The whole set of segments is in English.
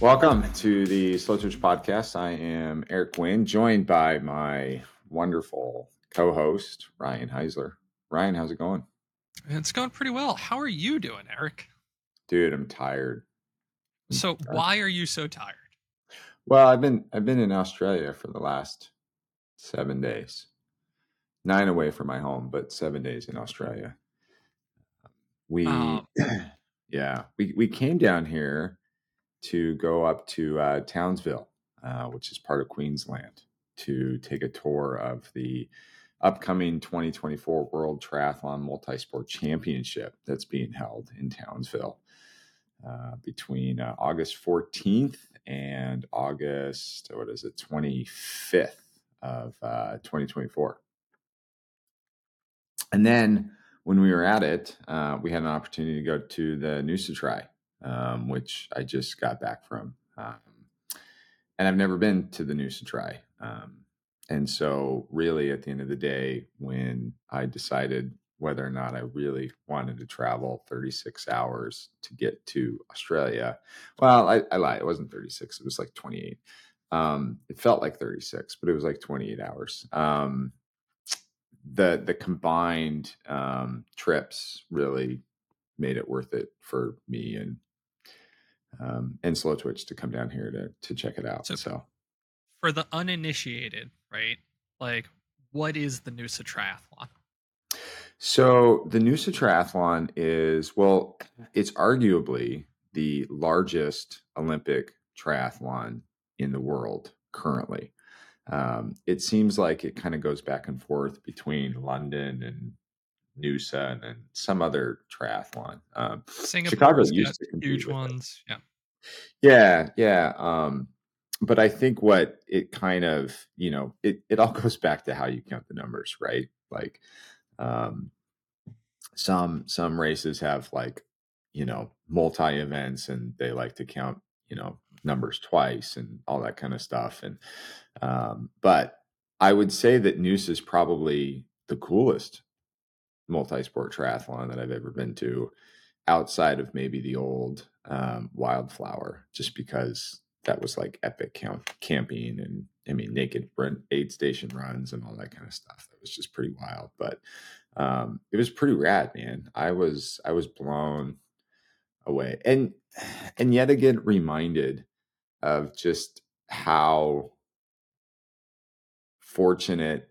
Welcome to the Slow Twitch podcast. I am Eric Quinn, joined by my wonderful co-host Ryan Heisler. Ryan, how's it going? It's going pretty well. How are you doing, Eric? Dude, I'm tired. I'm so tired. why are you so tired? Well, I've been I've been in Australia for the last seven days. Nine away from my home, but seven days in Australia. We Um, yeah, we, we came down here to go up to uh, Townsville, uh, which is part of Queensland, to take a tour of the upcoming 2024 World Triathlon Multisport Championship that's being held in Townsville uh, between uh, August 14th and August, what is it, 25th of uh, 2024. And then when we were at it, uh, we had an opportunity to go to the Noosa Tri, um, which I just got back from. Um, and I've never been to the Noosa Tri. Um, and so, really, at the end of the day, when I decided whether or not I really wanted to travel 36 hours to get to Australia, well, I, I lied. It wasn't 36, it was like 28. Um, it felt like 36, but it was like 28 hours. Um, the the combined um, trips really made it worth it for me and um, and Slow Twitch to come down here to to check it out. So- So, For the uninitiated, right? Like, what is the Noosa Triathlon? so the Noosa Triathlon is well, it's arguably the largest Olympic triathlon in the world currently. Um, it seems like it kind of goes back and forth between London and Noosa and then some other triathlon. Um, Singapore's used to huge with it. ones. Yeah. Yeah, yeah. Um, but I think what it kind of, you know, it, it all goes back to how you count the numbers, right? Like um some some races have like, you know, multi events and they like to count, you know, numbers twice and all that kind of stuff. And um, but I would say that Noose is probably the coolest multi-sport triathlon that I've ever been to outside of maybe the old um, wildflower just because that was like epic count camping and i mean naked aid station runs and all that kind of stuff. That was just pretty wild but um, it was pretty rad man. I was i was blown away. And and yet again reminded of just how fortunate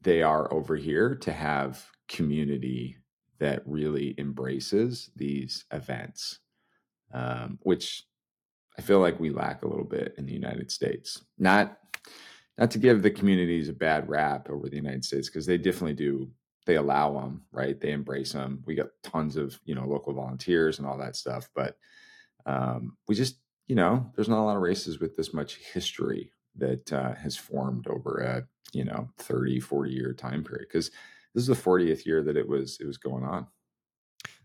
they are over here to have community that really embraces these events, um, which I feel like we lack a little bit in the United States. Not not to give the communities a bad rap over the United States because they definitely do. They allow them, right? They embrace them. We got tons of you know local volunteers and all that stuff, but um, we just you know there's not a lot of races with this much history that uh, has formed over a you know 30 40 year time period because this is the 40th year that it was it was going on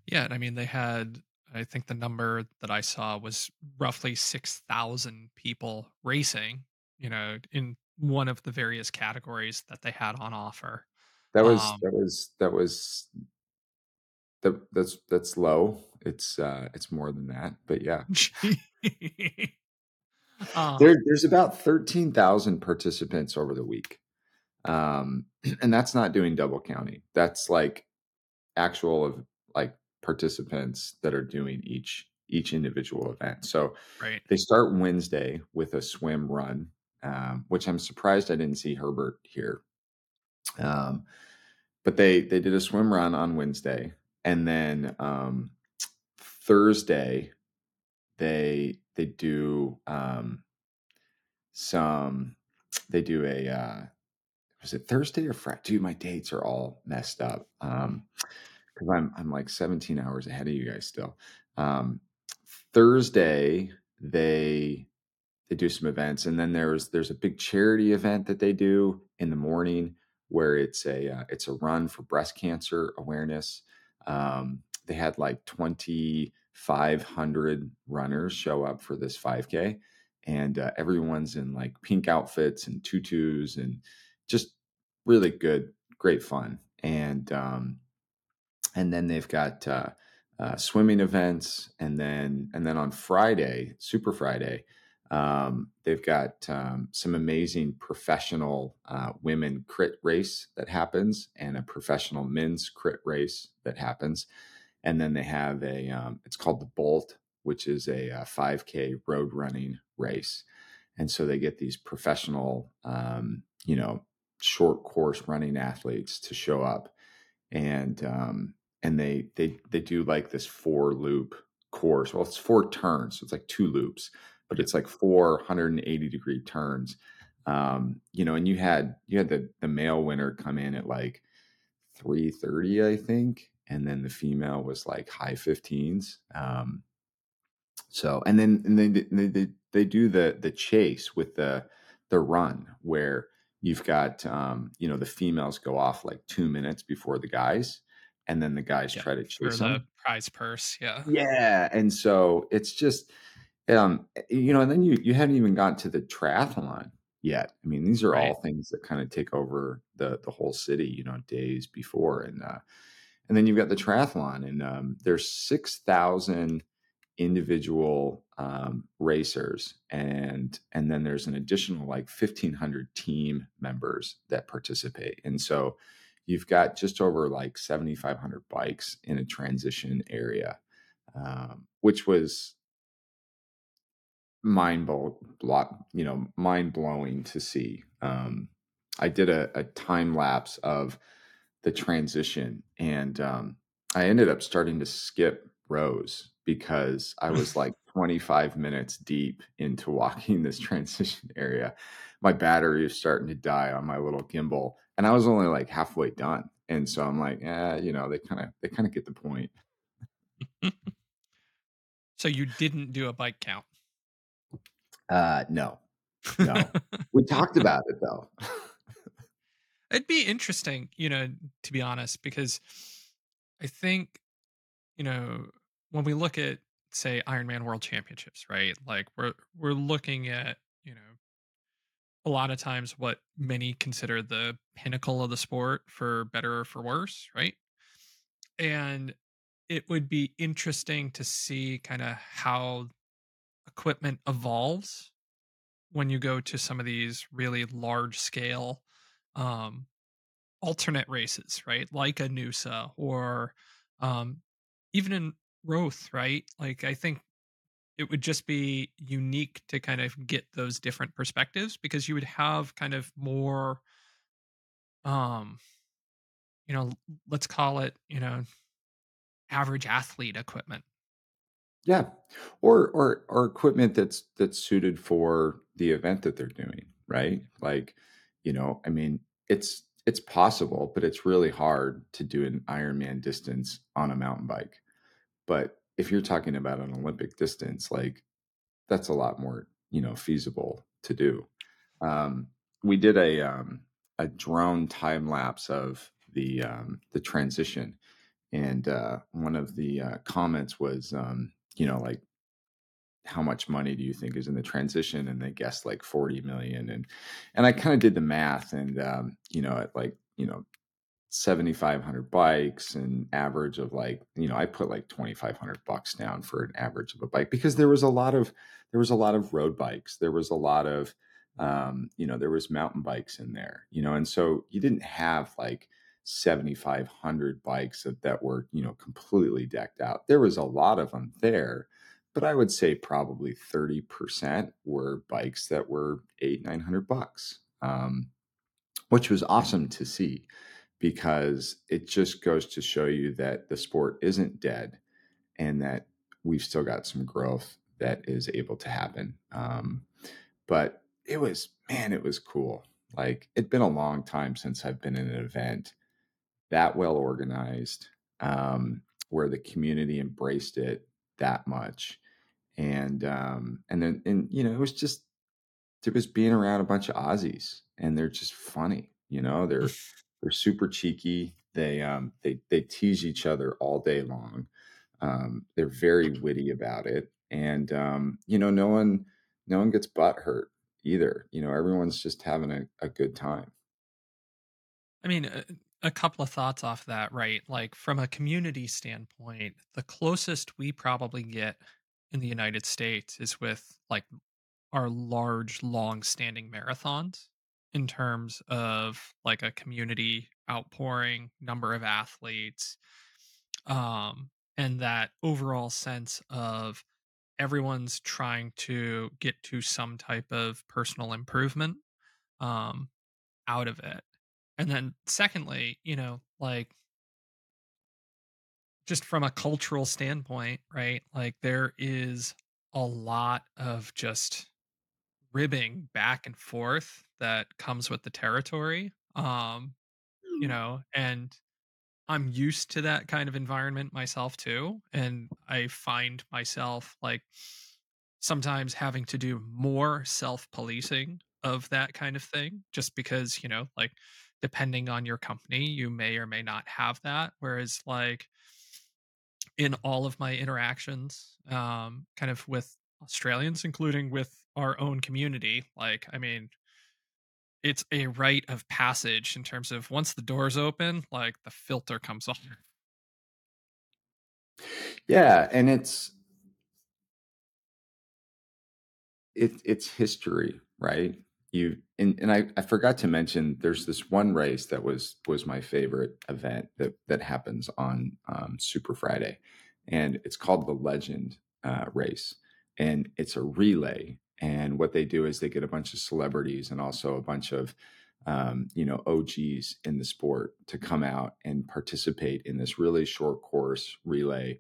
Yeah. And I mean, they had, I think the number that I saw was roughly 6,000 people racing, you know, in one of the various categories that they had on offer. that was Um, that was that was that, that's that's low it's uh it's more than that but yeah um, there, there's about 13,000 participants over the week um and that's not doing double counting that's like actual of like participants that are doing each each individual event so right. they start Wednesday with a swim run, um, which I'm surprised I didn't see Herbert here. Um, but they they did a swim run on Wednesday, and then um, Thursday they they do um, some they do a uh, was it Thursday or Friday? Dude, my dates are all messed up Um, because I'm I'm like 17 hours ahead of you guys still. Um, Thursday they they do some events, and then there's there's a big charity event that they do in the morning where it's a uh, it's a run for breast cancer awareness. Um, they had like 2,500 runners show up for this 5K, and uh, everyone's in like pink outfits and tutus and just really good, great fun. And um, and then they've got uh, uh, swimming events, and then and then on Friday, Super Friday, um, they've got um, some amazing professional uh, women crit race that happens, and a professional men's crit race that happens, and then they have a um, it's called the Bolt, which is a, a 5K road running race, and so they get these professional, um, you know, short course running athletes to show up, and um, and they they they do like this four loop course. Well, it's four turns, so it's like two loops, but it's like four 180 degree turns. Um, you know, and you had you had the the male winner come in at like 330, I think, and then the female was like high 15s. Um, so and then and then they, they, they do the the chase with the the run where you've got um, you know the females go off like two minutes before the guys and then the guys Yeah, try to chase the them. prize purse, yeah. yeah and so it's just um you know and then you you haven't even gotten to the triathlon yet. I mean these are all things that kind of take over the the whole city you know days before and uh and then you've got the triathlon and um there's 6000 individual um, racers and and then there's an additional like 1500 team members that participate. And so you've got just over like 7500 bikes in a transition area um, which was mind blow, you know mind blowing to see. Um, i did a, a time lapse of the transition and um, i ended up starting to skip rows because I was like 25 minutes deep into walking this transition area. My battery was starting to die on my little gimbal, and I was only like halfway done. And so I'm like, yeah, you know, they kind of they kind of get the point. so you didn't do a bike count? Uh, no, no. we talked about it though. It'd be interesting, you know, to be honest, because I think, you know, when we look at say Ironman World Championships, right? Like we're we're looking at, you know, a lot of times what many consider the pinnacle of the sport for better or for worse, right? And it would be interesting to see kind of how equipment evolves when you go to some of these really large scale um alternate races, right? Like a Noosa or um even in Roth, right? Like I think it would just be unique to kind of get those different perspectives because you would have kind of more um you know let's call it you know average athlete equipment Yeah, or or or equipment that's that's suited for the event that they're doing, right? Like, you know, I mean, it's it's possible, but it's really hard to do an Ironman distance on a mountain bike. But if you're talking about an Olympic distance, like that's a lot more, you know, feasible to do. Um, we did a um, a drone time lapse of the um, the transition, and uh, one of the uh, comments was, um, you know, like how much money do you think is in the transition and they guessed like 40 million and and i kind of did the math and um, you know at like you know 7500 bikes and average of like you know i put like 2500 bucks down for an average of a bike because there was a lot of there was a lot of road bikes. There was a lot of um, you know there was mountain bikes in there you know and so you didn't have like 7500 bikes that, that were you know completely decked out. There was a lot of them there but i would say probably 30% were bikes that were eight 900 bucks um, which was awesome to see because it just goes to show you that the sport isn't dead and that we've still got some growth that is able to happen. Um, but it was, man, it was cool. Like it'd been a long time since I've been in an event that well organized, um, where the community embraced it that much. And um, and then and you know, it was just it was being around a bunch of Aussies and they're just funny. You know, they're they're super cheeky. They um they they tease each other all day long. Um, they're very witty about it, and um, you know, no one no one gets butt hurt either. You know, everyone's just having a, a good time. i mean uh, a couple of thoughts off that, right? Like from a community standpoint, the closest we probably get in the United States is with like our large, long standing marathons in terms of like a community outpouring, number of athletes, um, and that overall sense of everyone's trying to get to some type of personal improvement um, out of it. And then, secondly, you know, like just from a cultural standpoint, right? Like there is a lot of just ribbing back and forth that comes with the territory. Um, you know, and I'm used to that kind of environment myself too. And I find myself like sometimes having to do more self policing of that kind of thing, just because, you know, like depending on your company, you may or may not have that. Whereas, like, in all of my interactions, um, kind of with Australians, including with our own community, like, I mean, it's a rite of passage in terms of once the doors open, like the filter comes off. Yeah, and it's it, it's history, right? You and, and I, I forgot to mention there's this one race that was was my favorite event that that happens on um, Super Friday, and it's called the Legend uh, Race, and it's a relay. And what they do is they get a bunch of celebrities and also a bunch of um, you know OGs in the sport to come out and participate in this really short course relay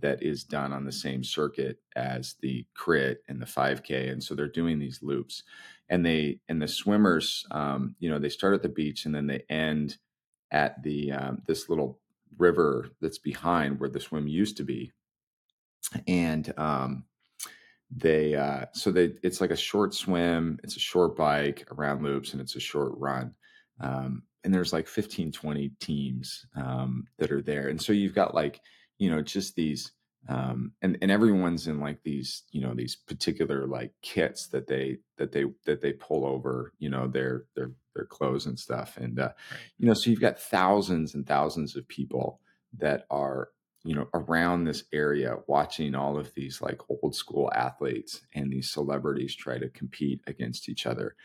that is done on the same circuit as the crit and the 5k and so they're doing these loops. And they and the swimmers um, you know they start at the beach and then they end at the um, this little river that's behind where the swim used to be. And um, they uh, so they it's like a short swim it's a short bike around loops and it's a short run um, and there's like 15 20 teams um, that are there and so you've got like you know just these um, and and everyone's in like these you know these particular like kits that they that they that they pull over you know their their their clothes and stuff and uh, right. you know so you've got thousands and thousands of people that are you know around this area watching all of these like old school athletes and these celebrities try to compete against each other.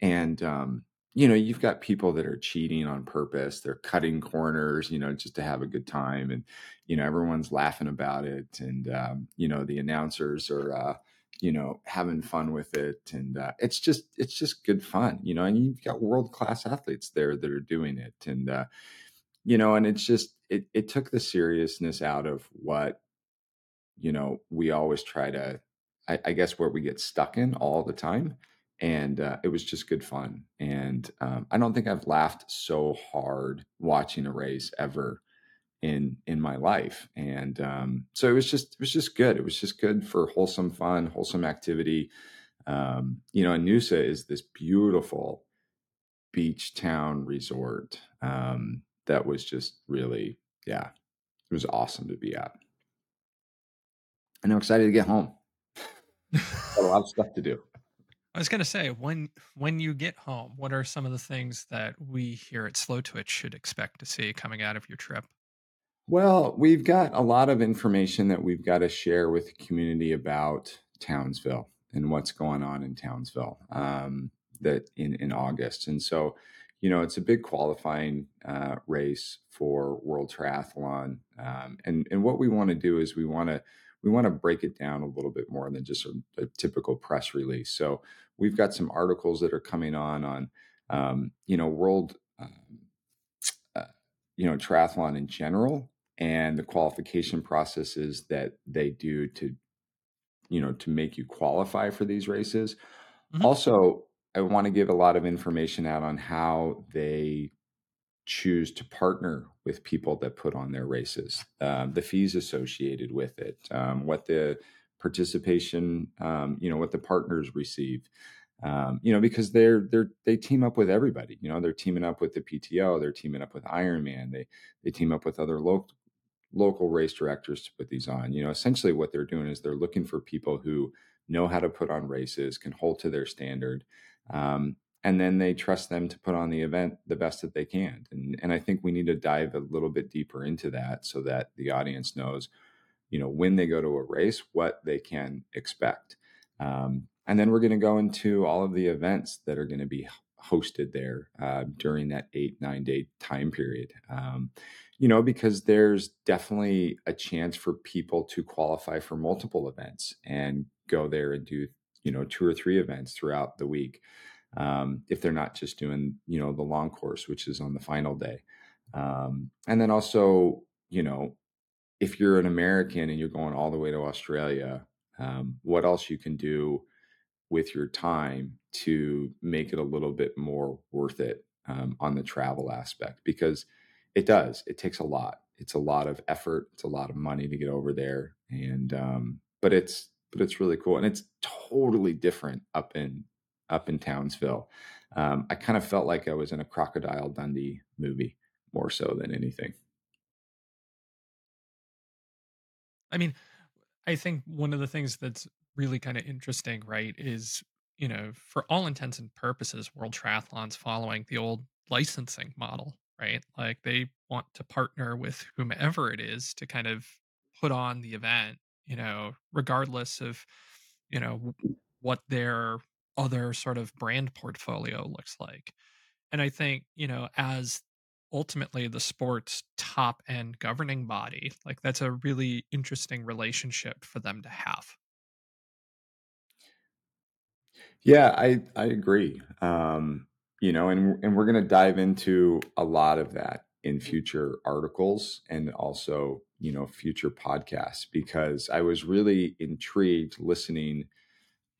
And um, you know you've got people that are cheating on purpose they're cutting corners you know just to have a good time and you know everyone's laughing about it and um, you know the announcers are uh, you know having fun with it and uh, it's just it's just good fun you know and you've got world class athletes there that are doing it and uh, you know and it's just it, it took the seriousness out of what you know we always try to I, I guess where we get stuck in all the time and uh, it was just good fun and um, i don't think i've laughed so hard watching a race ever in in my life and um, so it was just it was just good it was just good for wholesome fun wholesome activity um, you know and is this beautiful beach town resort um, that was just really yeah. It was awesome to be at. And i'm excited to get home. Got a lot of stuff to do. I was gonna say when when you get home, what are some of the things that we here at Slow Twitch should expect to see coming out of your trip? Well, we've got a lot of information that we've got to share with the community about Townsville and what's going on in Townsville um, that in in August, and so you know it's a big qualifying uh, race for World Triathlon, um, and and what we want to do is we want to we want to break it down a little bit more than just a, a typical press release. So we've got some articles that are coming on on um, you know world um, uh, you know triathlon in general and the qualification processes that they do to you know to make you qualify for these races mm-hmm. also i want to give a lot of information out on how they choose to partner with people that put on their races um, the fees associated with it um, what the participation, um, you know, what the partners receive. Um, you know, because they're they're they team up with everybody. You know, they're teaming up with the PTO, they're teaming up with Ironman, they they team up with other local local race directors to put these on. You know, essentially what they're doing is they're looking for people who know how to put on races, can hold to their standard, um, and then they trust them to put on the event the best that they can. And, and I think we need to dive a little bit deeper into that so that the audience knows, you know, when they go to a race, what they can expect. Um, and then we're going to go into all of the events that are going to be hosted there uh, during that eight, nine day time period. Um, you know, because there's definitely a chance for people to qualify for multiple events and go there and do, you know, two or three events throughout the week. Um, if they're not just doing, you know, the long course, which is on the final day. Um, and then also, you know, if you're an American and you're going all the way to Australia, um, what else you can do with your time to make it a little bit more worth it um, on the travel aspect because it does. It takes a lot. It's a lot of effort. It's a lot of money to get over there, and um, but it's but it's really cool, and it's totally different up in up in Townsville. Um, I kind of felt like I was in a Crocodile Dundee movie more so than anything. I mean, I think one of the things that's really kind of interesting, right, is you know, for all intents and purposes, World Triathlon's following the old licensing model, right? Like they want to partner with whomever it is to kind of put on the event, you know, regardless of, you know, what their other sort of brand portfolio looks like. And I think, you know, as ultimately the sport's top end governing body, like that's a really interesting relationship for them to have. Yeah, I I agree. Um, you know, and and we're going to dive into a lot of that in future articles and also, you know, future podcasts because I was really intrigued listening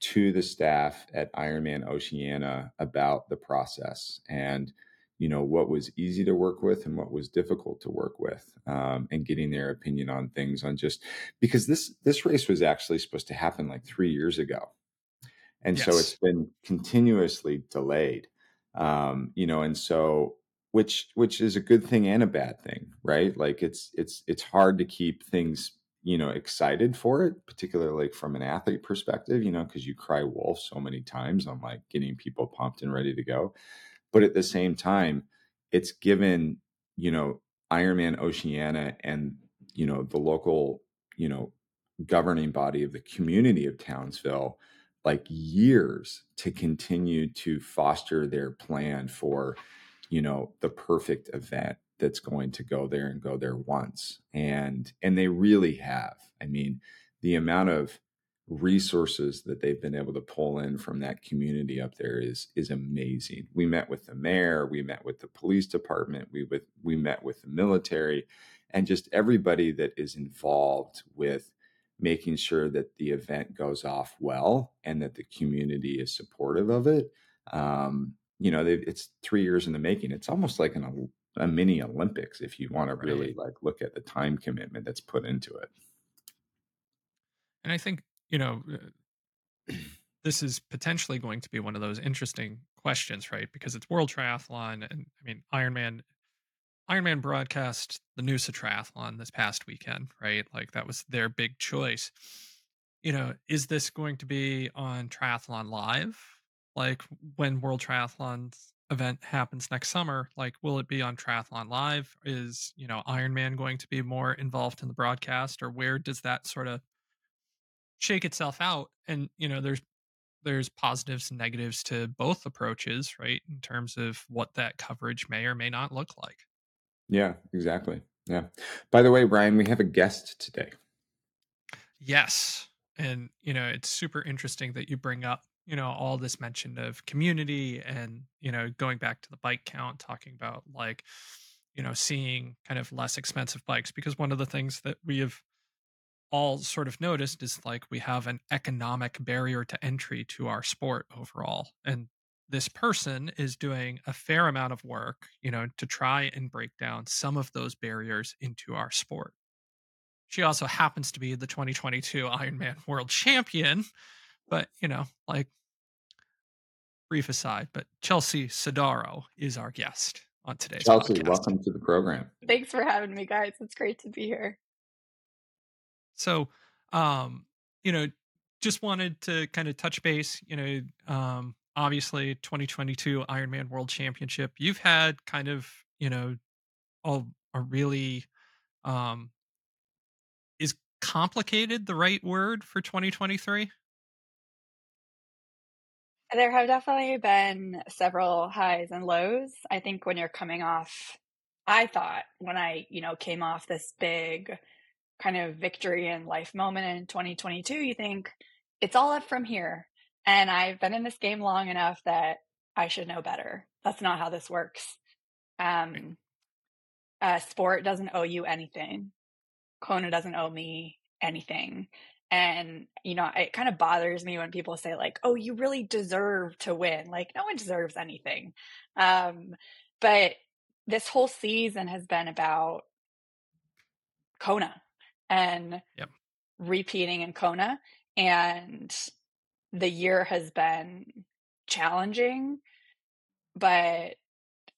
to the staff at Ironman Oceania about the process and you know what was easy to work with and what was difficult to work with um, and getting their opinion on things on just because this this race was actually supposed to happen like three years ago and yes. so it's been continuously delayed um, you know and so which which is a good thing and a bad thing right? Like it's it's it's hard to keep things you know excited for it particularly like from an athlete perspective you know because you cry wolf so many times on like getting people pumped and ready to go. But at the same time it's given you know ironman oceania and you know the local you know governing body of the community of townsville like years to continue to foster their plan for you know the perfect event that's going to go there and go there once and and they really have i mean the amount of resources that they've been able to pull in from that community up there is is amazing we met with the mayor we met with the police department we with we met with the military and just everybody that is involved with making sure that the event goes off well and that the community is supportive of it. Um, you know, it's three years in the making. It's almost like an, a mini Olympics if you want to really right. like look at the time commitment that's put into it. And I think you know uh, this is potentially going to be one of those interesting questions, right? Because it's World Triathlon, and I mean Ironman Ironman broadcast the Noosa Triathlon this past weekend, right? Like that was their big choice. You know, is this going to be on Triathlon Live? Like when World Triathlon's event happens next summer, like will it be on Triathlon Live? Is, you know, Ironman going to be more involved in the broadcast or where does that sort of shake itself out? And, you know, there's there's positives and negatives to both approaches, right? In terms of what that coverage may or may not look like. Yeah, exactly. Yeah. By the way, Ryan, we have a guest today. Yes. And, you know, it's super interesting that you bring up, you know, all this mention of community and, you know, going back to the bike count, talking about like, you know, seeing kind of less expensive bikes because one of the things that we have all sort of noticed is like we have an economic barrier to entry to our sport overall. And this person is doing a fair amount of work, you know, to try and break down some of those barriers into our sport. She also happens to be the 2022 Ironman World Champion, but you know, like brief aside, but Chelsea Sodaro is our guest on today's Chelsea, podcast. welcome to the program. Thanks for having me, guys. It's great to be here. So, um, you know, just wanted to kind of touch base, you know, um, obviously 2022 Ironman World Championship. You've had kind of, you know, a, a really um is complicated the right word for 2023? There have definitely been several highs and lows. I think when you're coming off, I thought when I, you know, came off this big kind of victory and life moment in 2022, you think it's all up from here. And I've been in this game long enough that I should know better. That's not how this works. Um, uh, sport doesn't owe you anything. Kona doesn't owe me anything. And, you know, it kind of bothers me when people say, like, oh, you really deserve to win. Like, no one deserves anything. Um, but this whole season has been about Kona and yep. repeating in Kona. And the year has been challenging, but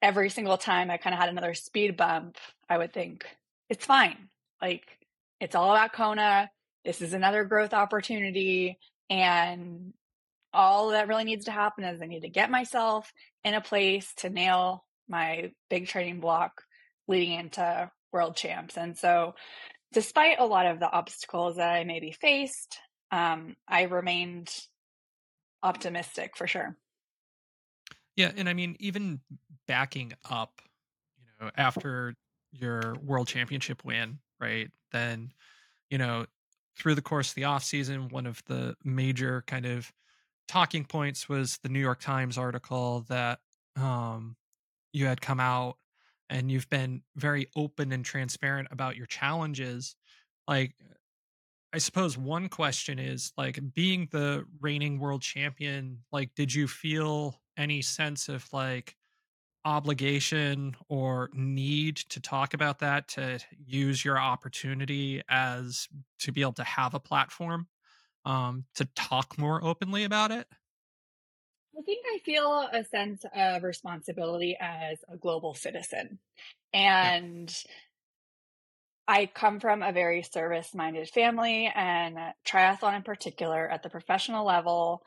every single time I kind of had another speed bump, I would think, it's fine. Like, it's all about Kona. This is another growth opportunity. And all that really needs to happen is I need to get myself in a place to nail my big training block leading into world champs. And so, despite a lot of the obstacles that I maybe faced, um, I remained optimistic for sure. Yeah, and I mean, even backing up, you know, after your world championship win, right? Then, you know, through the course of the off season, one of the major kind of talking points was the New York Times article that um, you had come out, and you've been very open and transparent about your challenges. Like, I suppose one question is like being the reigning world champion, like, did you feel any sense of like obligation or need to talk about that to use your opportunity as to be able to have a platform um, to talk more openly about it? I think I feel a sense of responsibility as a global citizen. And yeah. I come from a very service minded family, and triathlon in particular, at the professional level,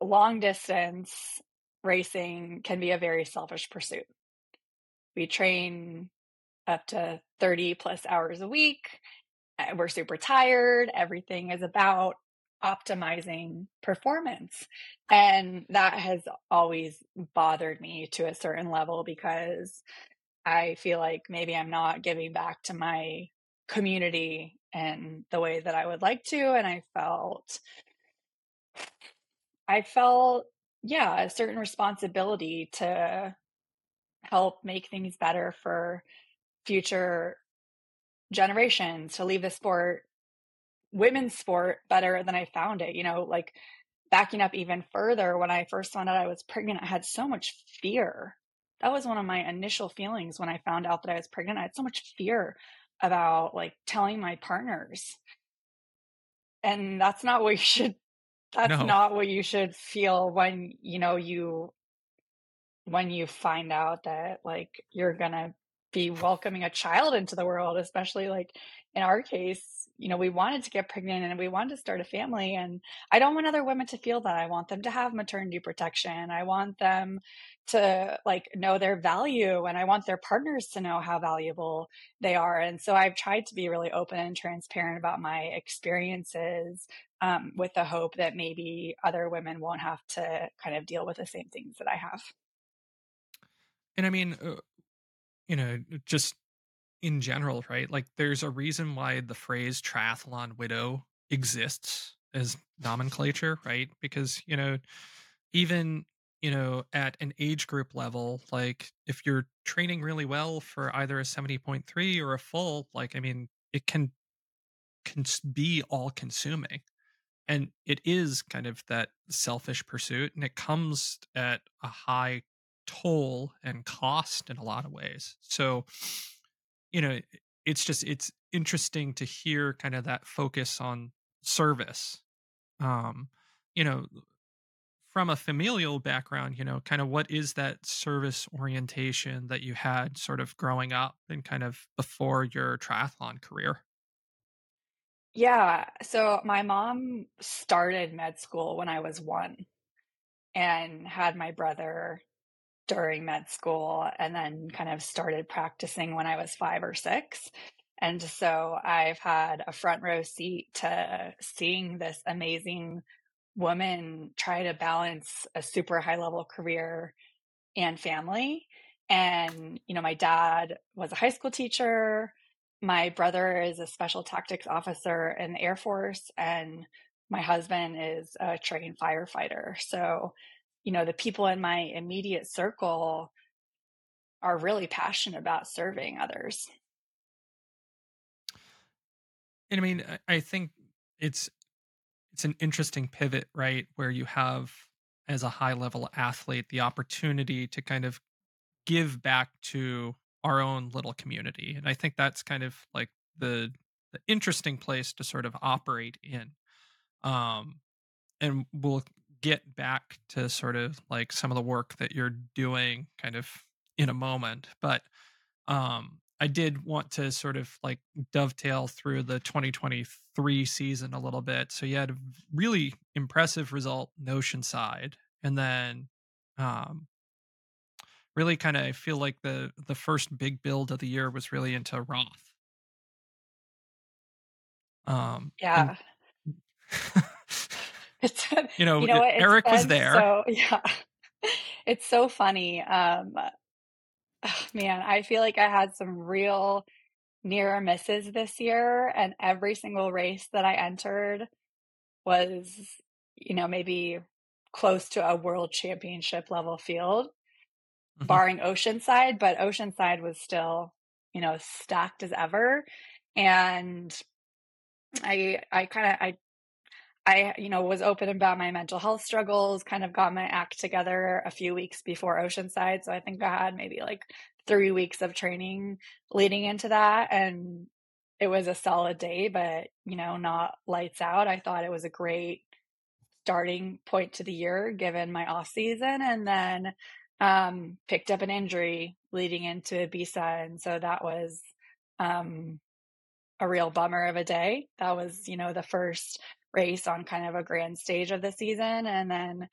long distance racing can be a very selfish pursuit. We train up to 30 plus hours a week. Uh, we're super tired. Everything is about optimizing performance. And that has always bothered me to a certain level because I feel like maybe I'm not giving back to my community in the way that I would like to. And I felt, I felt, yeah, a certain responsibility to help make things better for future generations, to leave the sport, women's sport, better than I found it. You know, like backing up even further, when I first found out I was pregnant, I had so much fear that was one of my initial feelings when I found out that I was pregnant. I had so much fear about like telling my partners. And that's not what you should that's no. not what you should feel when, you know, you when you find out that like you're going to be welcoming a child into the world, especially like in our case, you know, we wanted to get pregnant and we wanted to start a family. And I don't want other women to feel that. I want them to have maternity protection. I want them to like know their value and I want their partners to know how valuable they are. And so I've tried to be really open and transparent about my experiences um, with the hope that maybe other women won't have to kind of deal with the same things that I have. And I mean, uh, you know, just in general, right? Like there's a reason why the phrase triathlon widow exists as nomenclature, right? Because, you know, even, you know, at an age group level, like if you're training really well for either a 70.3 or a full, like, I mean, it can, can be all consuming. And it is kind of that selfish pursuit and it comes at a high toll and cost in a lot of ways. So, you know, it's just it's interesting to hear kind of that focus on service. Um, you know, from a familial background, you know, kind of what is that service orientation that you had sort of growing up and kind of before your triathlon career? Yeah. So my mom started med school when I was one. and had my brother during med school and then kind of started practicing when I was five or six. And so I've had a front row seat to seeing this amazing woman try to balance a super high level career and family. And, you know, my dad was a high school teacher. My brother is a special tactics officer in the Air Force, and my husband is a trained firefighter. So, you know, the people in my immediate circle are really passionate about serving others. And I mean, I think it's it's an interesting pivot, right? Where you have as a high level athlete the opportunity to kind of give back to our own little community. And I think that's kind of like the the interesting place to sort of operate in. Um and we'll get back to sort of like some of the work that you're doing kind of in a moment, but um I did want to sort of like dovetail through the 2023 season a little bit. So you had a really impressive result in Oceanside, and then um, really kind of I feel like the the first big build of the year was really into Roth. Um, yeah. it's you know, you know Eric was there. So yeah, it's so funny. Um, oh, man, I feel like I had some real near misses this year, and every single race that I entered was, you know, maybe close to a world championship level field, mm-hmm. barring Oceanside, but Oceanside was still, you know, stacked as ever. And I, I kind of, I I, you know, was open about my mental health struggles, kind of got my act together a few weeks before Oceanside. So I think I had maybe like three weeks of training leading into that. And it was a solid day, but, you know, not lights out. I thought it was a great starting point to the year given my off season. And then um, picked up an injury leading into Ibiza. And so that was um, a real bummer of a day. That was, you know, the first race on kind of a grand stage of the season and then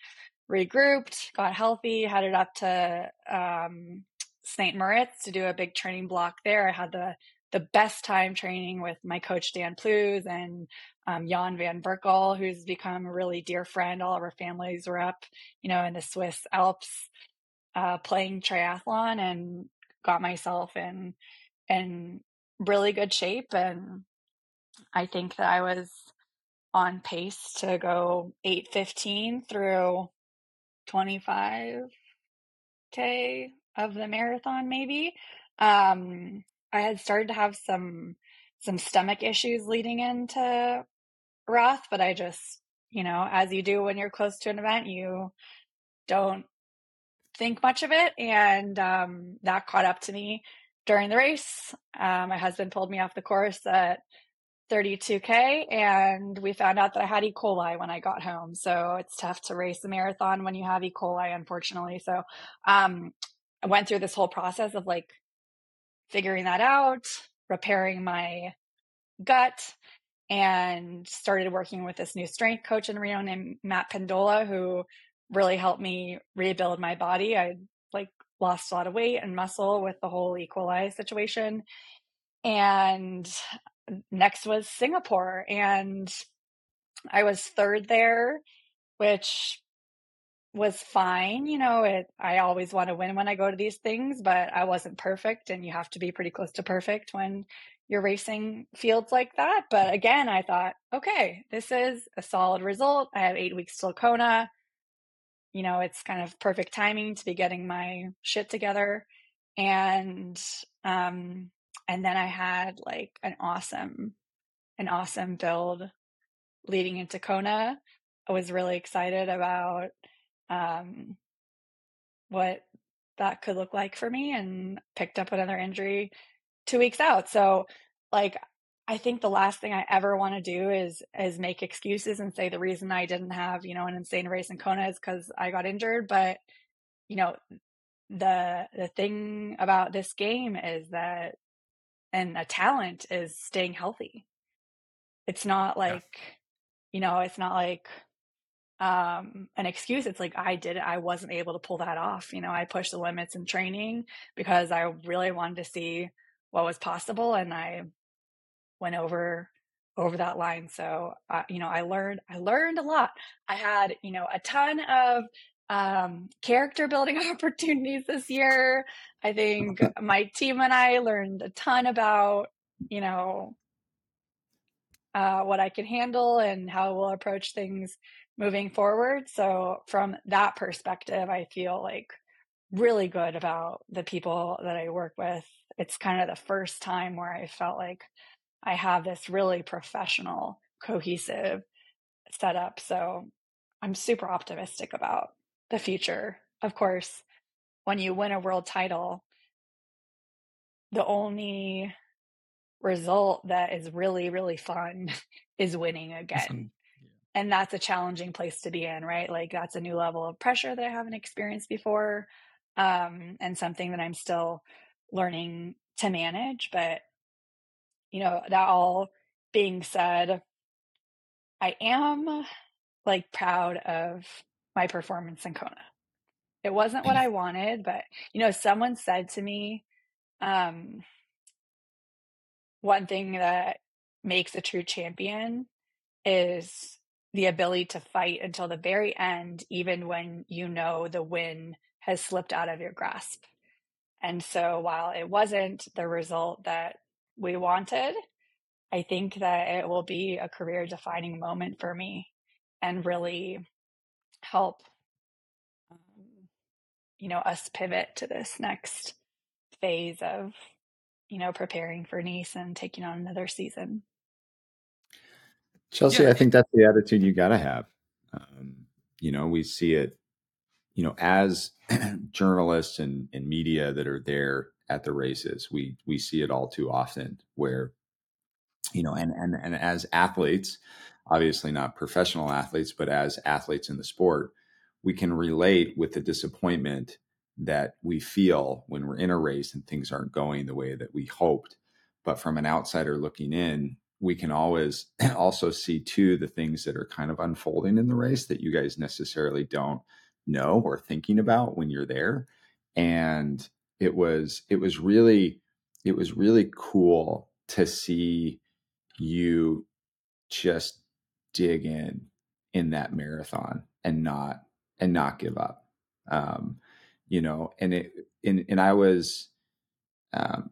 regrouped, got healthy, headed up to um, St. Moritz to do a big training block there. I had the the best time training with my coach Dan Plews and um, Jan van Berkel, who's become a really dear friend. All of our families were up, you know, in the Swiss Alps uh, playing triathlon, and got myself in in really good shape. And I think that I was on pace to go 815 through 25k of the marathon maybe. Um i had started to have some some stomach issues leading into roth but i just you know as you do when you're close to an event you don't think much of it and um that caught up to me during the race. Uh, my husband pulled me off the course at 32K and we found out that I had E. coli when I got home. So it's tough to race a marathon when you have E. coli, unfortunately. So um, I went through this whole process of like figuring that out, repairing my gut, and started working with this new strength coach in Reno named Matt Pendola, who really helped me rebuild my body. I like lost a lot of weight and muscle with the whole E. coli situation. And next was Singapore and I was third there, which was fine. You know, it, I always want to win when I go to these things, but I wasn't perfect and you have to be pretty close to perfect when you're racing fields like that. But again, I thought, okay, this is a solid result. I have eight weeks till Kona. You know, it's kind of perfect timing to be getting my shit together. And um, and then I had like an awesome, an awesome build leading into Kona. I was really excited about um, what that could look like for me and picked up another injury two weeks out. So like I think the last thing I ever want to do is is make excuses and say the reason I didn't have, you know, an insane race in Kona is because I got injured. But, you know, the the thing about this game is that and a talent is staying healthy. It's not like, yeah. you know, it's not like um, an excuse. It's like I did it. I wasn't able to pull that off. You know, I pushed the limits in training because I really wanted to see what was possible, and I went over over that line. So, uh, you know, I learned I learned a lot. I had you know a ton of um, character building opportunities this year. I think my team and I learned a ton about you know uh, what I can handle and how we'll approach things moving forward. So from that perspective, I feel like really good about the people that I work with. It's kind of the first time where I felt like I have this really professional, cohesive setup. So I'm super optimistic about the future. Of course, when you win a world title, the only result that is really, really fun is winning again. and that's a challenging place to be in right? Like that's a new level of pressure that i haven't experienced before um, and something that i'm still learning to manage but you know that all being said i am like proud of my performance in kona it wasn't what i wanted but you know someone said to me um, one thing that makes a true champion is the ability to fight until the very end, even when you know the win has slipped out of your grasp. And so while it wasn't the result that we wanted, I think that it will be a career defining moment for me and really help um, you know us pivot to this next phase of you know preparing for Nice and taking on another season. Chelsea, yeah. I think that's the attitude you got to have. Um, you know, we see it, you know, as journalists and, and media that are there at the races, we we see it all too often where, you know, and and and as athletes, obviously not professional athletes, but as athletes in the sport, we can relate with the disappointment that we feel when we're in a race and things aren't going the way that we hoped. But from an outsider looking in, we can always also see too the things that are kind of unfolding in the race that you guys necessarily don't know or thinking about when you're there and it was it was really it was really cool to see you just dig in in that marathon and not and not give up. Um you know and it and, and i was um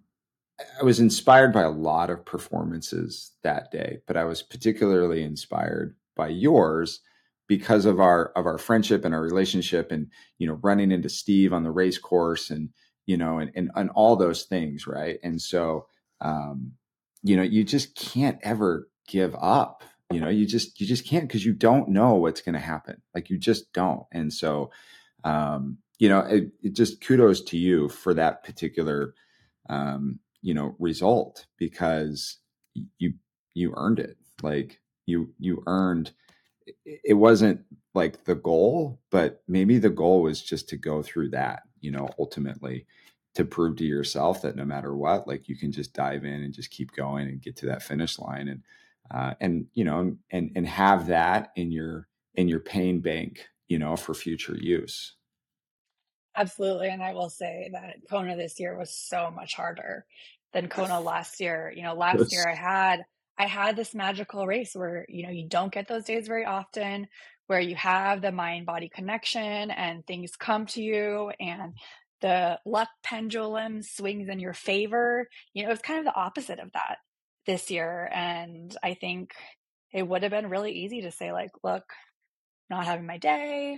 I was inspired by a lot of performances that day, but I was particularly inspired by yours because of our of our friendship and our relationship and you know running into Steve on the race course and you know and and, and all those things right? And so um you know you just can't ever give up you know you just you just can't because you don't know what's going to happen. Like you just don't. And so um you know it, it just kudos to you for that particular um you know result because you you earned it. Like you you earned it wasn't like the goal but maybe the goal was just to go through that you know ultimately to prove to yourself that no matter what like you can just dive in and just keep going and get to that finish line. And uh, and you know and and have that in your in your pain bank you know for future use Absolutely. And I will say that Kona this year was so much harder than Kona last year. You know, last year I had I had this magical race where, you know, you don't get those days very often where you have the mind body connection and things come to you and the luck pendulum swings in your favor. You know, it's kind of the opposite of that this year. And I think it would have been really easy to say, like, look, not having my day,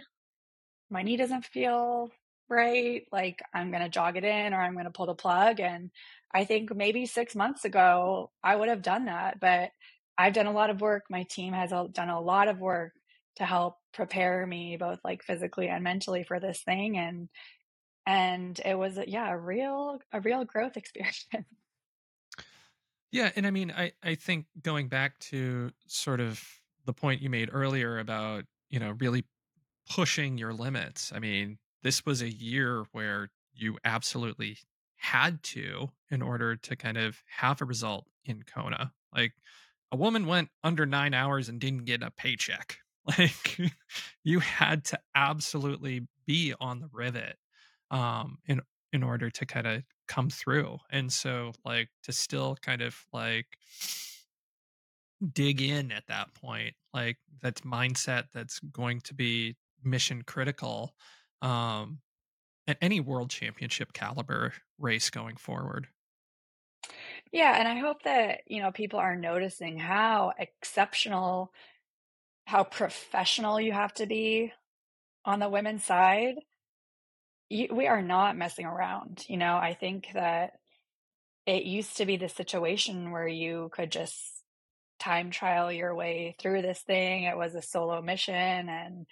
my knee doesn't feel right. Like, I'm going to jog it in or I'm going to pull the plug. And I think maybe six months ago, I would have done that. But I've done a lot of work. My team has done a lot of work to help prepare me both like physically and mentally for this thing. And, and it was, yeah, a real, a real growth experience. Yeah. And I mean, I, I think going back to sort of the point you made earlier about, you know, really pushing your limits. I mean, this was a year where you absolutely had to in order to kind of have a result in Kona. Like a woman went under nine hours and didn't get a paycheck. Like you had to absolutely be on the rivet um in in order to kind of come through. And so like to still kind of like dig in at that point, like that's mindset that's going to be mission critical um at any world championship caliber race going forward. Yeah, and I hope that, you know, people are noticing how exceptional, how professional you have to be on the women's side. We are not messing around. You know, I think that it used to be the situation where you could just time trial your way through this thing. It was a solo mission and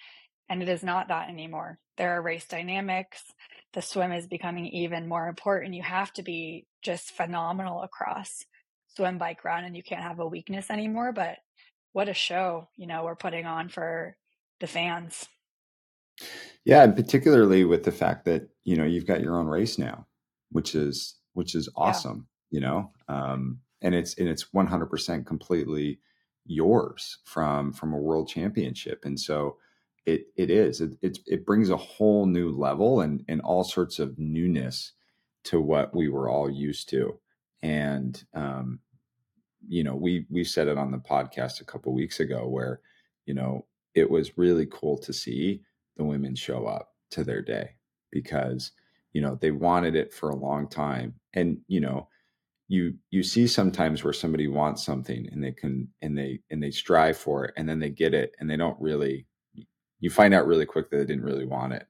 and it is not that anymore. There are race dynamics. The swim is becoming even more important. You have to be just phenomenal across swim, bike, run, and you can't have a weakness anymore. But what a show, you know, we're putting on for the fans. Yeah, and particularly with the fact that, you know, you've got your own race now, which is which is awesome, yeah. you know. Um and it's and it's 100% completely yours from from a world championship. And so it it is it, it, it brings a whole new level and and all sorts of newness to what we were all used to and um you know we we said it on the podcast a couple weeks ago where you know it was really cool to see the women show up to their day because you know they wanted it for a long time and you know you you see sometimes where somebody wants something and they can and they and they strive for it and then they get it and they don't really you find out really quick that they didn't really want it.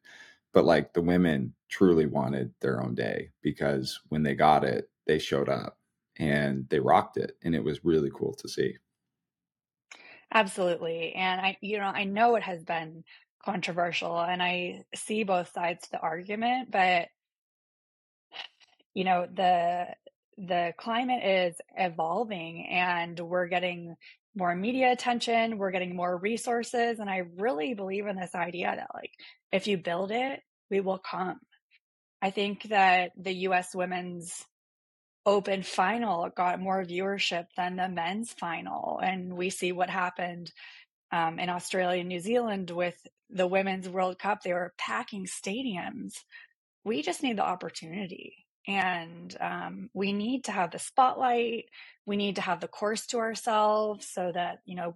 But like the women truly wanted their own day because when they got it, they showed up and they rocked it. And it was really cool to see. Absolutely. And I, you know, I know it has been controversial and I see both sides to the argument, but you know, the the climate is evolving and we're getting more media attention, we're getting more resources. And I really believe in this idea that, like, if you build it, we will come. I think that the US women's open final got more viewership than the men's final. And we see what happened um, in Australia and New Zealand with the Women's World Cup. They were packing stadiums. We just need the opportunity and um, we need to have the spotlight we need to have the course to ourselves so that you know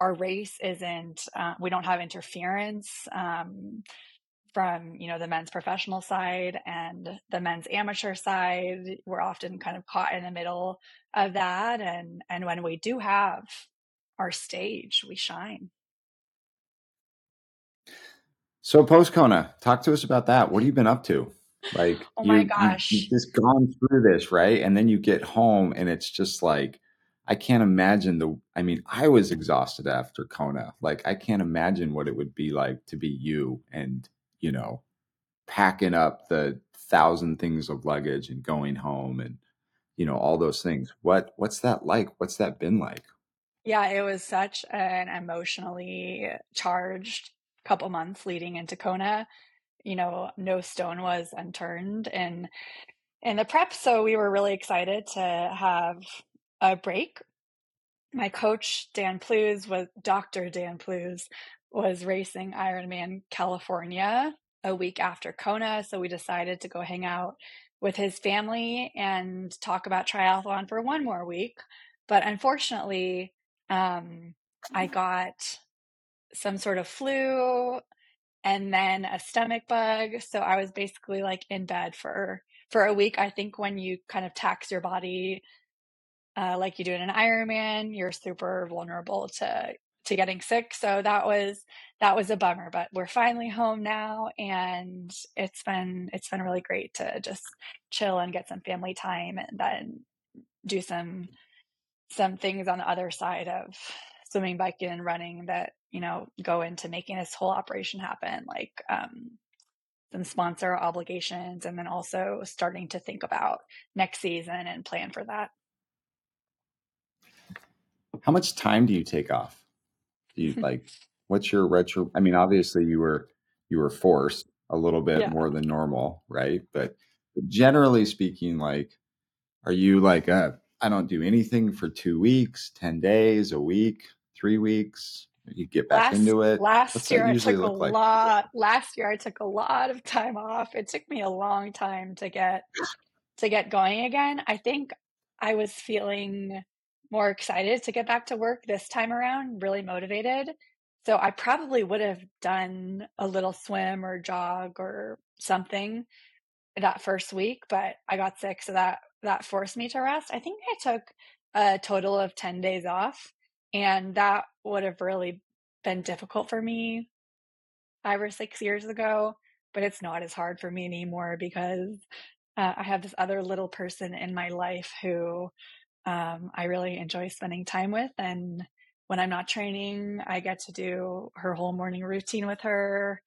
our race isn't uh, we don't have interference um, from you know the men's professional side and the men's amateur side we're often kind of caught in the middle of that and and when we do have our stage we shine so post kona talk to us about that what have you been up to like, oh my you, gosh, you, just gone through this, right? And then you get home, and it's just like, I can't imagine the. I mean, I was exhausted after Kona. Like, I can't imagine what it would be like to be you and you know, packing up the thousand things of luggage and going home and you know all those things. What what's that like? What's that been like? Yeah, it was such an emotionally charged couple months leading into Kona you know, no stone was unturned in in the prep. So we were really excited to have a break. My coach Dan Plews was Dr. Dan Plews was racing Ironman California a week after Kona, so we decided to go hang out with his family and talk about triathlon for one more week. But unfortunately, um, I got some sort of flu and then a stomach bug. So I was basically like in bed for for a week. I think when you kind of tax your body uh, like you do in an Ironman, you're super vulnerable to to getting sick. So that was that was a bummer. But we're finally home now, and it's been it's been really great to just chill and get some family time, and then do some some things on the other side of swimming, biking, and running that you know go into making this whole operation happen, like um, some sponsor obligations, and then also starting to think about next season and plan for that. How much time do you take off? Do you like? What's your retro? I mean, obviously you were you were forced a little bit yeah. more than normal, right? But generally speaking, like, are you like a I don't do anything for two weeks, 10 days, a week? three weeks? You get back last, into it. Last year I took a like? lot. Last year I took a lot of time off. It took me a long time to get to get going again. I think I was feeling more excited to get back to work this time around, really motivated. So I probably would have done a little swim or jog or something that first week, but I got sick, so that that forced me to rest. I think I took a total of 10 days off, and that would have really been difficult for me five or six years ago, but it's not as hard for me anymore because uh, I have this other little person in my life who um, I really enjoy spending time with. And when I'm not training, I get to do her whole morning routine with her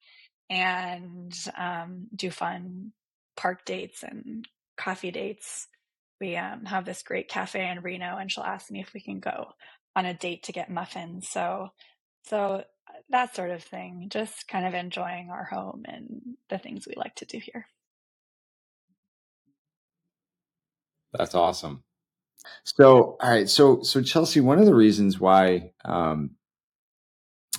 and um, do fun park dates and coffee dates. We um, have this great cafe in Reno, and she'll ask me if we can go on a date to get muffins. So, so that sort of thing. Just kind of enjoying our home and the things we like to do here. That's awesome. So, all right. So, so Chelsea, one of the reasons why, um,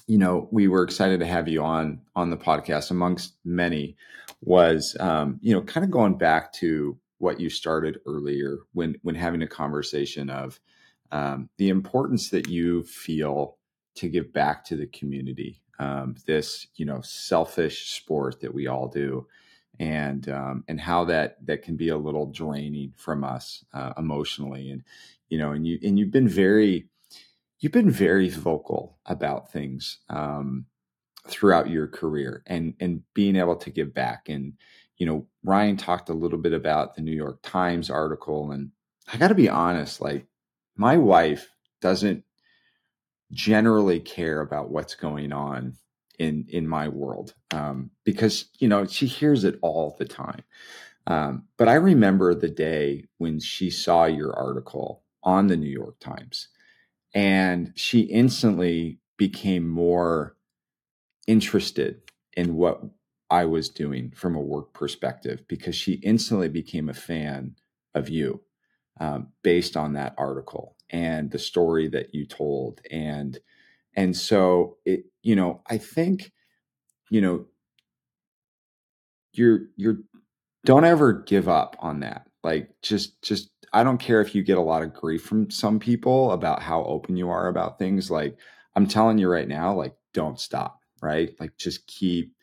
you know, we were excited to have you on on the podcast, amongst many, was, um, you know, kind of going back to what you started earlier when when having a conversation of um, the importance that you feel to give back to the community. Um, this, you know, selfish sport that we all do, and um, and how that that can be a little draining from us uh, emotionally and you know and you and you've been very you've been very vocal about things um, throughout your career and and being able to give back and you know Ryan talked a little bit about the New York Times article and I got to be honest like my wife doesn't generally care about what's going on in in my world um, because you know she hears it all the time. Um, but I remember the day when she saw your article on the New York Times, and she instantly became more interested in what I was doing from a work perspective because she instantly became a fan of you um, based on that article and the story that you told. And and so it you know i think you know you're you're don't ever give up on that. Like just just i don't care if you get a lot of grief from some people about how open you are about things. Like i'm telling you right now like don't stop right? Like just keep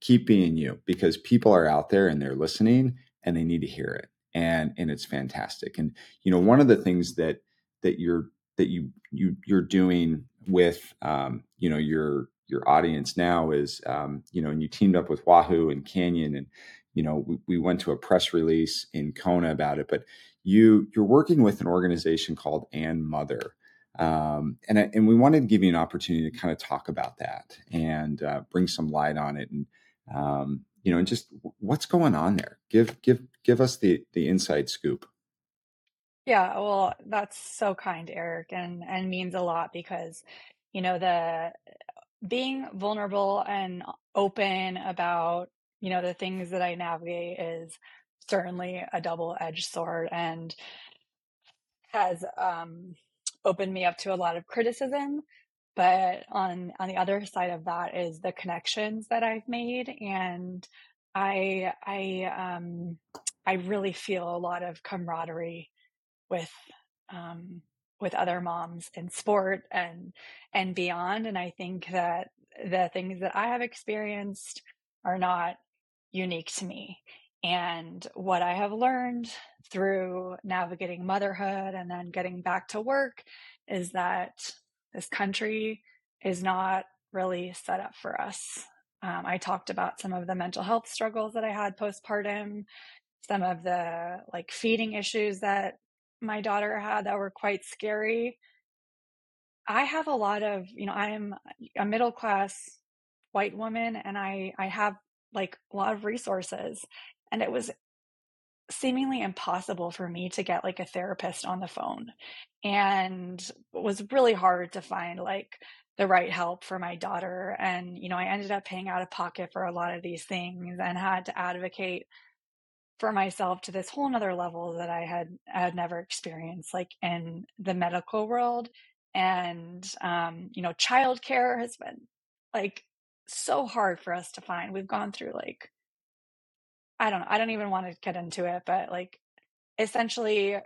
keep being you because people are out there and they're listening and they need to hear it and and it's fantastic and you know one of the things that that you're that you you you're doing with um, you know your your audience now is um, you know and you teamed up with Wahoo and Canyon and you know we, we went to a press release in Kona about it but you you're working with an organization called And Mother um, and and we wanted to give you an opportunity to kind of talk about that and uh, bring some light on it and um, you know and just what's going on there give give give us the the inside scoop Yeah, well, that's so kind, Eric, and and means a lot because, you know, the being vulnerable and open about, you know, the things that I navigate is certainly a double-edged sword and has um opened me up to a lot of criticism. But on on the other side of that is the connections that I've made and I I um I really feel a lot of camaraderie with um, with other moms in sport and and beyond. And I think that the things that I have experienced are not unique to me. And what I have learned through navigating motherhood and then getting back to work is that this country is not really set up for us. Um, I talked about some of the mental health struggles that I had postpartum, some of the like feeding issues that my daughter had that were quite scary. I have a lot of, you know, I am a middle class white woman and I I have like a lot of resources and it was seemingly impossible for me to get like a therapist on the phone and it was really hard to find like the right help for my daughter and you know I ended up paying out of pocket for a lot of these things and had to advocate for myself to this whole nother level that I had had never experienced, like in the medical world. and um, you know childcare has been like so hard for us to find we've gone through like i don't know i don't even want to get into it but like essentially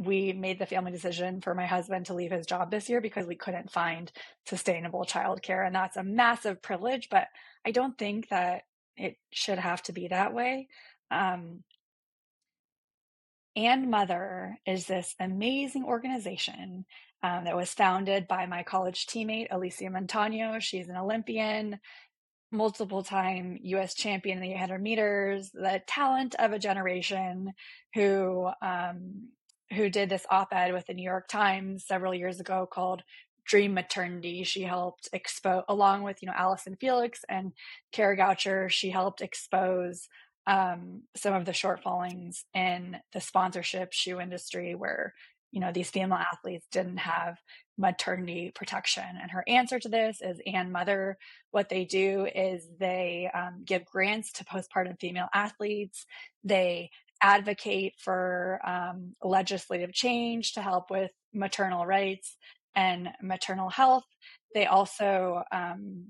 we made the family decision for my husband to leave his job this year because we couldn't find sustainable childcare and that's a massive privilege but i don't think that it should have to be that way um, and Mother is this amazing organization um, that was founded by my college teammate, Alysia Montaño. She's an Olympian, multiple time US champion in the 800 meters, the talent of a generation who, um, who did this op ed with the New York Times several years ago called Dream Maternity. She helped expose, along with, you know, Allyson Felix and Kara Goucher, she helped expose um, some of the shortfallings in the sponsorship shoe industry where you know these female athletes didn't have maternity protection and her answer to this is and mother what they do is they um, give grants to postpartum female athletes. They advocate for um, legislative change to help with maternal rights and maternal health. They also um,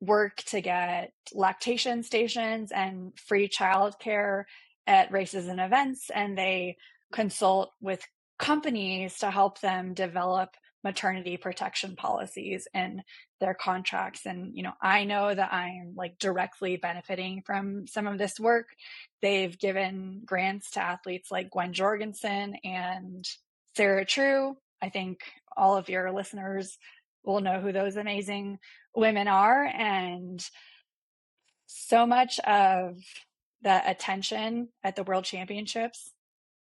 work to get lactation stations and free childcare at races and events, and they consult with companies to help them develop maternity protection policies in their contracts. And you know i know that i'm like directly benefiting from some of this work. They've given grants to athletes like gwen jorgensen and sarah true. I think all of your listeners will know who those amazing women are. And so much of the attention at the world championships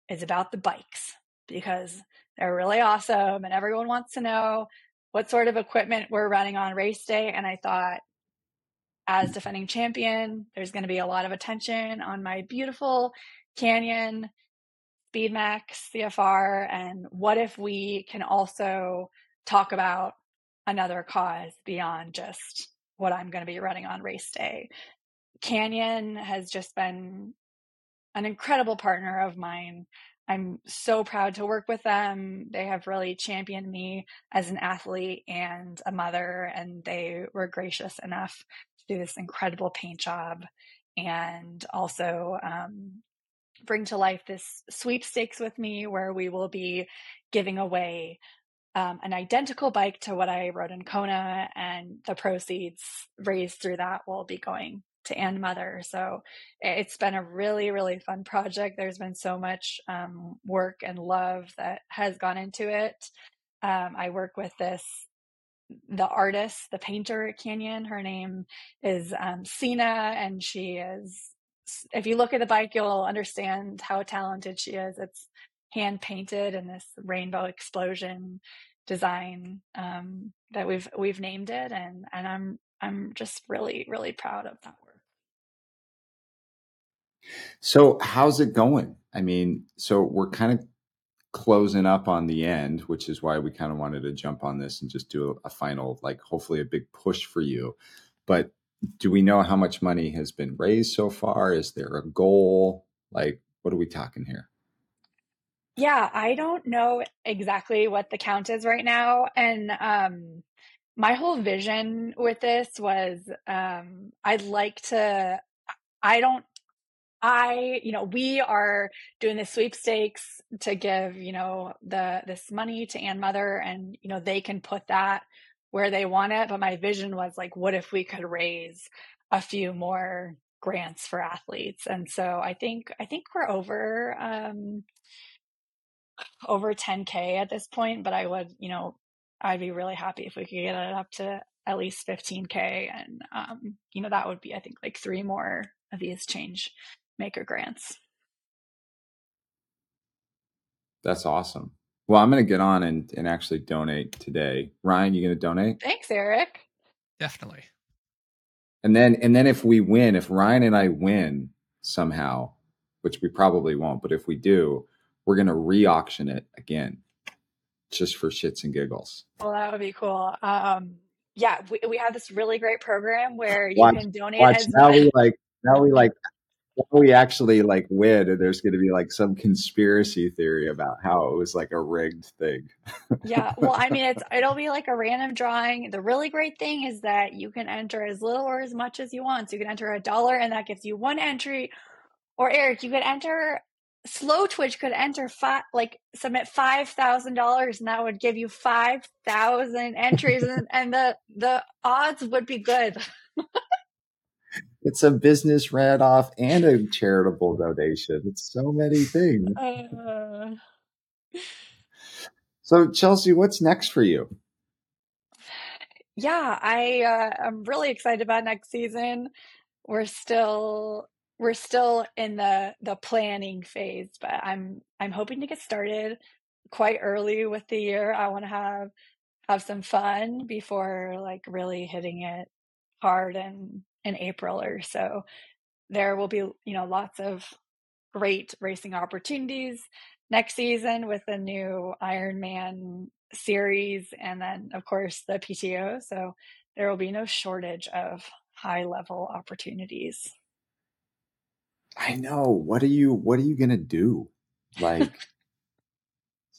is about the bikes because they're really awesome and everyone wants to know what sort of equipment we're running on race day. And I thought, as defending champion, there's going to be a lot of attention on my beautiful Canyon Speedmax CFR. And what if we can also talk about another cause beyond just what I'm going to be running on race day. Canyon has just been an incredible partner of mine. I'm so proud to work with them. They have really championed me as an athlete and a mother, and they were gracious enough to do this incredible paint job and also um, bring to life this sweepstakes with me where we will be giving away um, an identical bike to what I rode in Kona, and the proceeds raised through that will be going And Mother. So it's been a really, really fun project. There's been so much um, work and love that has gone into it. Um, I work with this the artist, the painter at Canyon. Her name is um, Sina, and she is. If you look at the bike, you'll understand how talented she is. It's hand painted in this rainbow explosion design um, that we've we've named it, and and I'm I'm just really really proud of that work. So how's it going? I mean, so we're kind of closing up on the end, which is why we kind of wanted to jump on this and just do a, a final, like hopefully a big push for you. But do we know how much money has been raised so far? Is there a goal? Like, what are we talking here? Yeah, I don't know exactly what the count is right now. And um, my whole vision with this was um, I'd like to, I don't, I, you know, we are doing the sweepstakes to give, you know, the this money to And Mother and, you know, they can put that where they want it. But my vision was like, what if we could raise a few more grants for athletes? And so I think I think we're over um over 10k at this point, but I would, you know, I'd be really happy if we could get it up to at least 15k and um, you know that would be I think like three more of these change maker grants. That's awesome. Well, I'm going to get on and, and actually donate today. Ryan, you going to donate? Thanks, Eric. Definitely. And then and then if we win, if Ryan and I win somehow, which we probably won't, but if we do, we're going to re-auction it again just for shits and giggles. Well, that would be cool. Um, yeah, we, we have this really great program where you watch, can donate. Watch, now we like, now we like, we actually like win, and there's going to be like some conspiracy theory about how it was like a rigged thing. yeah, well, I mean, it's it'll be like a random drawing. The really great thing is that you can enter as little or as much as you want. So you can enter a dollar, and that gives you one entry. Or Eric, you could enter Slowtwitch could enter five, like submit five thousand dollars, and that would give you five thousand entries, and, and the the odds would be good. it's a business write off and a charitable donation. It's so many things. Uh... So Chelsea, what's next for you? Yeah, I uh, I'm really excited about next season. We're still we're still in the the planning phase, but I'm I'm hoping to get started quite early with the year. I want to have have some fun before like really hitting it hard in in April or so. There will be, you know, lots of great racing opportunities next season with the new Ironman series and then of course the PTO. So there will be no shortage of high level opportunities. I know. What are you what are you gonna do? Like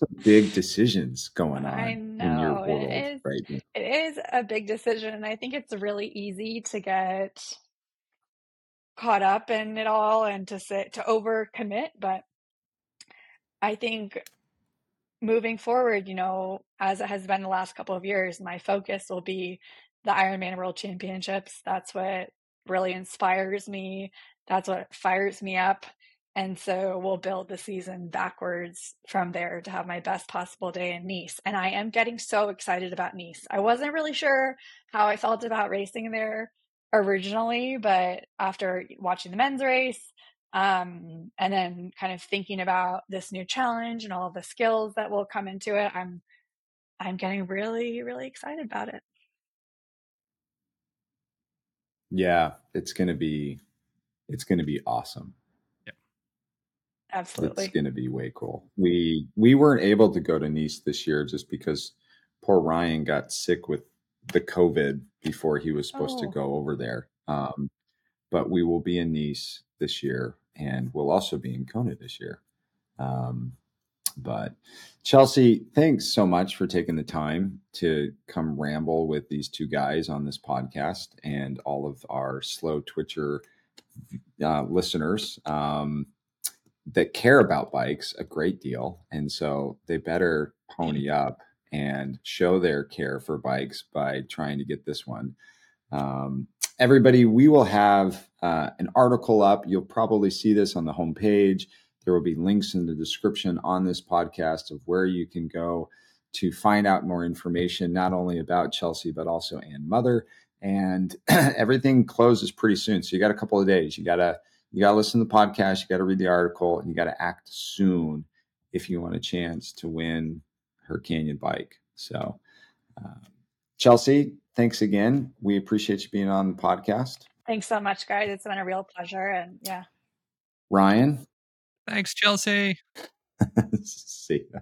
some big decisions going on I know. in your world it is, right now. It is a big decision and I think it's really easy to get caught up in it all and to sit to overcommit, but I think moving forward, you know, as it has been the last couple of years, my focus will be the Ironman World Championships. That's what really inspires me. That's what fires me up. And so we'll build the season backwards from there to have my best possible day in Nice. And I am getting so excited about Nice. I wasn't really sure how I felt about racing there originally, but after watching the men's race, um, and then kind of thinking about this new challenge and all the skills that will come into it, I'm I'm getting really, really excited about it. Yeah, it's gonna be it's gonna be awesome. Absolutely. It's gonna be way cool. We we weren't able to go to Nice this year just because poor Ryan got sick with the COVID before he was supposed oh. to go over there. Um, but we will be in Nice this year, and we'll also be in Kona this year. Um, but Chelsea, thanks so much for taking the time to come ramble with these two guys on this podcast and all of our slow twitcher uh, listeners um, that care about bikes a great deal. And so they better pony up and show their care for bikes by trying to get this one. Um, everybody, we will have uh, an article up. You'll probably see this on the homepage. There will be links in the description on this podcast of where you can go to find out more information, not only about Chelsea, but also And Mother. And everything closes pretty soon. So you got a couple of days. You got to you got to listen to the podcast. You got to read the article, and you got to act soon if you want a chance to win her Canyon bike. So, uh, Chelsea, thanks again. We appreciate you being on the podcast. Thanks so much, guys. It's been a real pleasure. And yeah. Ryan. Thanks, Chelsea. See ya.